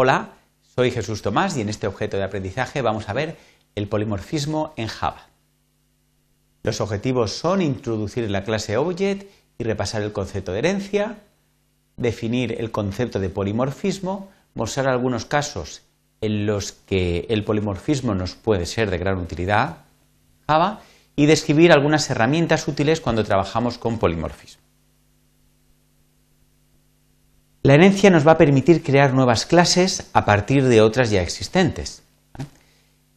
Hola, soy Jesús Tomás y en este objeto de aprendizaje vamos a ver el polimorfismo en Java. Los objetivos son introducir la clase Object y repasar el concepto de herencia, definir el concepto de polimorfismo, mostrar algunos casos en los que el polimorfismo nos puede ser de gran utilidad Java y describir algunas herramientas útiles cuando trabajamos con polimorfismo. La herencia nos va a permitir crear nuevas clases a partir de otras ya existentes.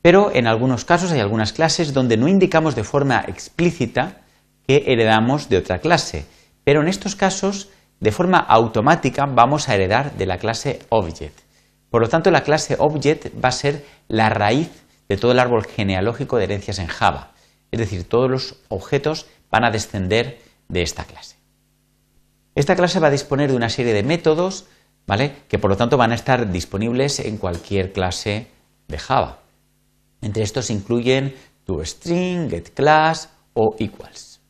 Pero en algunos casos hay algunas clases donde no indicamos de forma explícita que heredamos de otra clase. Pero en estos casos, de forma automática, vamos a heredar de la clase Object. Por lo tanto, la clase Object va a ser la raíz de todo el árbol genealógico de herencias en Java. Es decir, todos los objetos van a descender de esta clase. Esta clase va a disponer de una serie de métodos, ¿vale? Que por lo tanto van a estar disponibles en cualquier clase de Java. Entre estos incluyen toString, getClass o equals.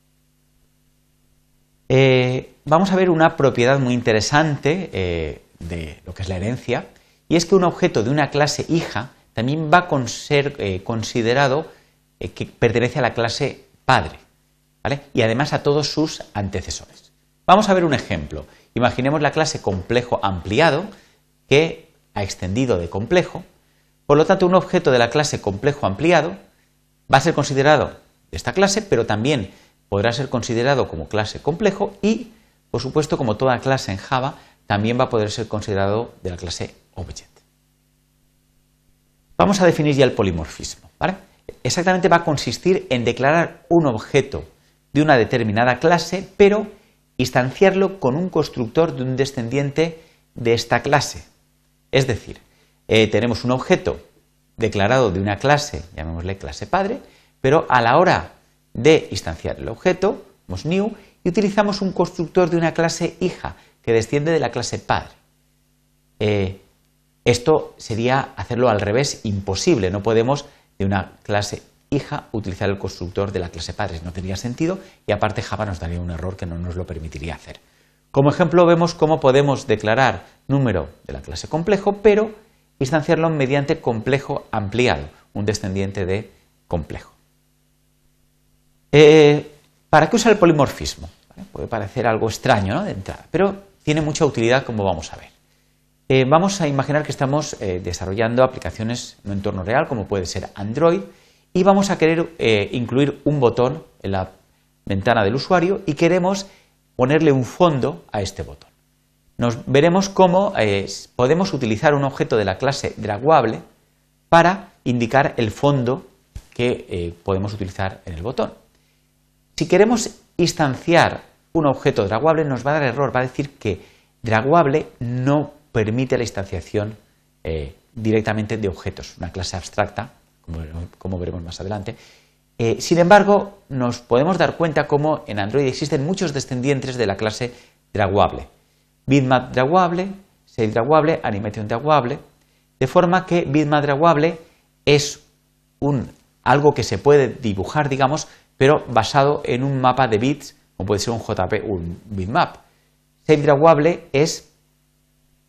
Eh, vamos a ver una propiedad muy interesante eh, de lo que es la herencia, y es que un objeto de una clase hija también va a ser eh, considerado que pertenece a la clase padre, ¿vale? y además a todos sus antecesores. Vamos a ver un ejemplo. Imaginemos la clase complejo ampliado que ha extendido de complejo. Por lo tanto, un objeto de la clase complejo ampliado va a ser considerado de esta clase, pero también podrá ser considerado como clase complejo y, por supuesto, como toda clase en Java, también va a poder ser considerado de la clase Object. Vamos a definir ya el polimorfismo. Exactamente va a consistir en declarar un objeto de una determinada clase, pero instanciarlo con un constructor de un descendiente de esta clase. Es decir, eh, tenemos un objeto declarado de una clase, llamémosle clase padre, pero a la hora de instanciar el objeto, damos new, y utilizamos un constructor de una clase hija que desciende de la clase padre. Eh, esto sería hacerlo al revés imposible, no podemos de una clase hija utilizar el constructor de la clase padres. No tendría sentido y aparte Java nos daría un error que no nos lo permitiría hacer. Como ejemplo vemos cómo podemos declarar número de la clase complejo, pero instanciarlo mediante complejo ampliado, un descendiente de complejo. Eh, ¿Para qué usa el polimorfismo? Puede parecer algo extraño ¿no? de entrada, pero tiene mucha utilidad como vamos a ver. Eh, vamos a imaginar que estamos eh, desarrollando aplicaciones en un entorno real, como puede ser Android, y vamos a querer eh, incluir un botón en la ventana del usuario y queremos ponerle un fondo a este botón. Nos veremos cómo eh, podemos utilizar un objeto de la clase draguable para indicar el fondo que eh, podemos utilizar en el botón. Si queremos instanciar un objeto draguable nos va a dar error, va a decir que draguable no permite la instanciación directamente de objetos, una clase abstracta como, veremos más adelante. Eh, sin embargo, nos podemos dar cuenta cómo en Android existen muchos descendientes de la clase draguable. Bitmap draguable, Sail draguable, Animation draguable, de forma que Bitmap draguable es algo que se puede dibujar, digamos, pero basado en un mapa de bits, como puede ser un JP, un bitmap. Sail draguable es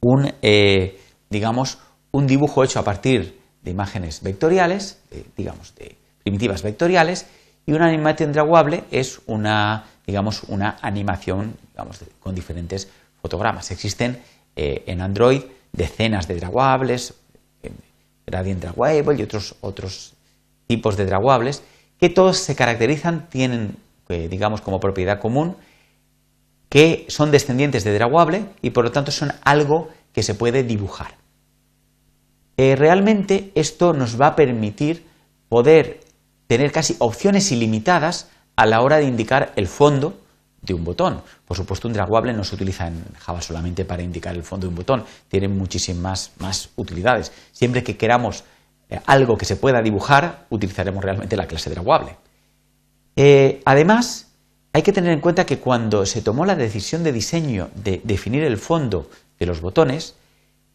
un, eh, digamos, un dibujo hecho a partir de imágenes vectoriales, digamos, de primitivas vectoriales, y una animación draguable es una, digamos, una animación con diferentes fotogramas. Existen eh, en Android decenas de draguables, Gradient Draguable y otros, otros tipos de draguables, que todos se caracterizan, tienen, eh, digamos, como propiedad común, que son descendientes de draguable y por lo tanto son algo que se puede dibujar. Eh, realmente esto nos va a permitir poder tener casi opciones ilimitadas a la hora de indicar el fondo de un botón. Por supuesto, un draguable no se utiliza en Java solamente para indicar el fondo de un botón, tiene muchísimas más utilidades. Siempre que queramos eh, algo que se pueda dibujar, utilizaremos realmente la clase draguable. Eh, además, hay que tener en cuenta que cuando se tomó la decisión de diseño de definir el fondo de los botones,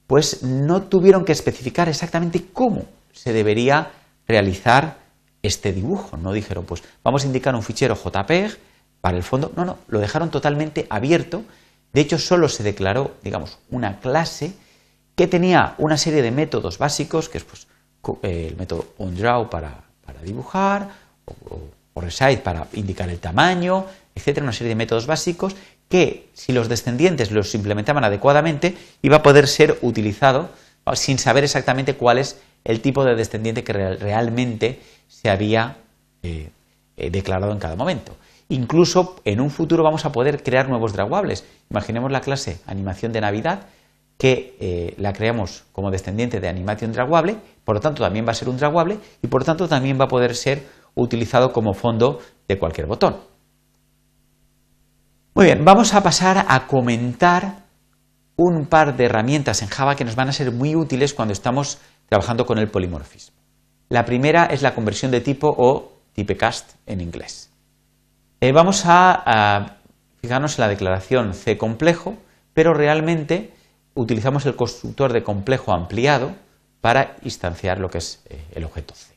pues no tuvieron que especificar exactamente cómo se debería realizar este dibujo. No dijeron, pues vamos a indicar un fichero JPEG para el fondo. No, no, lo dejaron totalmente abierto. De hecho, solo se declaró, digamos, una clase que tenía una serie de métodos básicos, que es pues, el método onDraw para, para dibujar, o, o, Resize para indicar el tamaño, etcétera, una serie de métodos básicos que si los descendientes los implementaban adecuadamente iba a poder ser utilizado sin saber exactamente cuál es el tipo de descendiente que realmente se había eh, eh, declarado en cada momento. Incluso en un futuro vamos a poder crear nuevos draguables. Imaginemos la clase animación de Navidad que eh, la creamos como descendiente de animación draguable, por lo tanto también va a ser un draguable y por lo tanto también va a poder ser utilizado como fondo de cualquier botón. Muy bien, vamos a pasar a comentar un par de herramientas en Java que nos van a ser muy útiles cuando estamos trabajando con el polimorfismo. La primera es la conversión de tipo o typecast en inglés. Eh, vamos a, fijarnos en la declaración C complejo, pero realmente utilizamos el constructor de complejo ampliado para instanciar lo que es eh, el objeto C.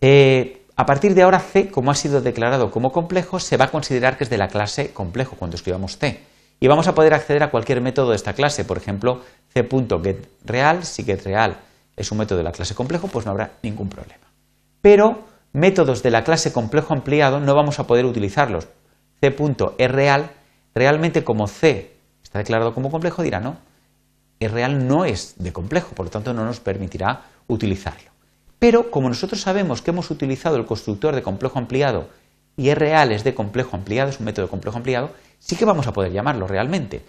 Eh, a partir de ahora C, como ha sido declarado como complejo, se va a considerar que es de la clase complejo cuando escribamos C. Y vamos a poder acceder a cualquier método de esta clase. Por ejemplo, C.getReal, si getReal es un método de la clase complejo, pues no habrá ningún problema. Pero métodos de la clase complejo ampliado no vamos a poder utilizarlos. C.erreal, realmente como C está declarado como complejo, dirá no, real no es de complejo, por lo tanto no nos permitirá utilizarlo. Pero como nosotros sabemos que hemos utilizado el constructor de complejo ampliado y real es de complejo ampliado, es un método de complejo ampliado, sí que vamos a poder llamarlo realmente.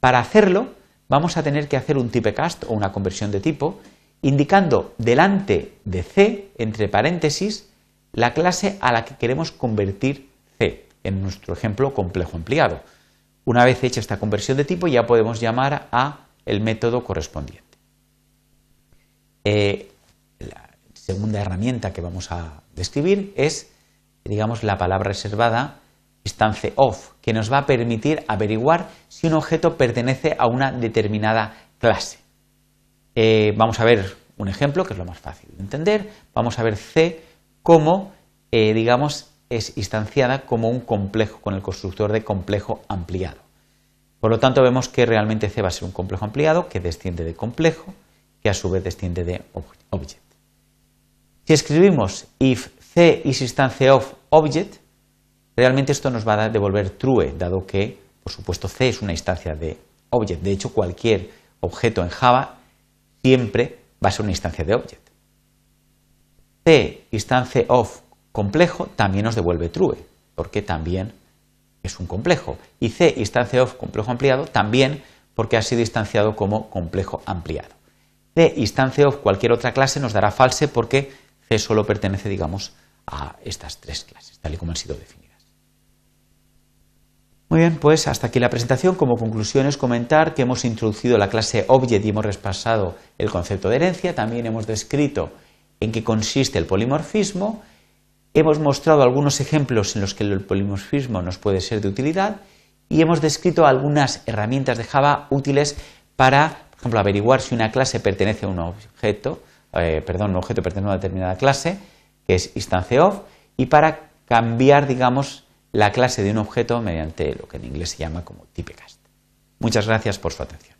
Para hacerlo vamos a tener que hacer un typecast o una conversión de tipo indicando delante de C, entre paréntesis, la clase a la que queremos convertir C, en nuestro ejemplo complejo ampliado. Una vez hecha esta conversión de tipo ya podemos llamar a el método correspondiente. Eh, segunda herramienta que vamos a describir es, digamos, la palabra reservada instance of, que nos va a permitir averiguar si un objeto pertenece a una determinada clase. Eh, vamos a ver un ejemplo, que es lo más fácil de entender. Vamos a ver C como, eh, digamos, es instanciada como un complejo con el constructor de complejo ampliado. Por lo tanto, vemos que realmente C va a ser un complejo ampliado que desciende de complejo, que a su vez desciende de object. Si escribimos if c is instance of object, realmente esto nos va a devolver true, dado que, por supuesto, c es una instancia de object. De hecho, cualquier objeto en Java siempre va a ser una instancia de object. c instance of complejo también nos devuelve true, porque también es un complejo. Y c instance of complejo ampliado también porque ha sido instanciado como complejo ampliado. c instance of cualquier otra clase nos dará false porque C solo pertenece, digamos, a estas tres clases, tal y como han sido definidas. Muy bien, pues hasta aquí la presentación. Como conclusión es comentar que hemos introducido la clase Object y hemos repasado el concepto de herencia. También hemos descrito en qué consiste el polimorfismo. Hemos mostrado algunos ejemplos en los que el polimorfismo nos puede ser de utilidad y hemos descrito algunas herramientas de Java útiles para, por ejemplo, averiguar si una clase pertenece a un objeto eh, perdón, un objeto pertenece a una determinada clase, que es instance of, y para cambiar, digamos, la clase de un objeto mediante lo que en inglés se llama como typecast. Muchas gracias por su atención.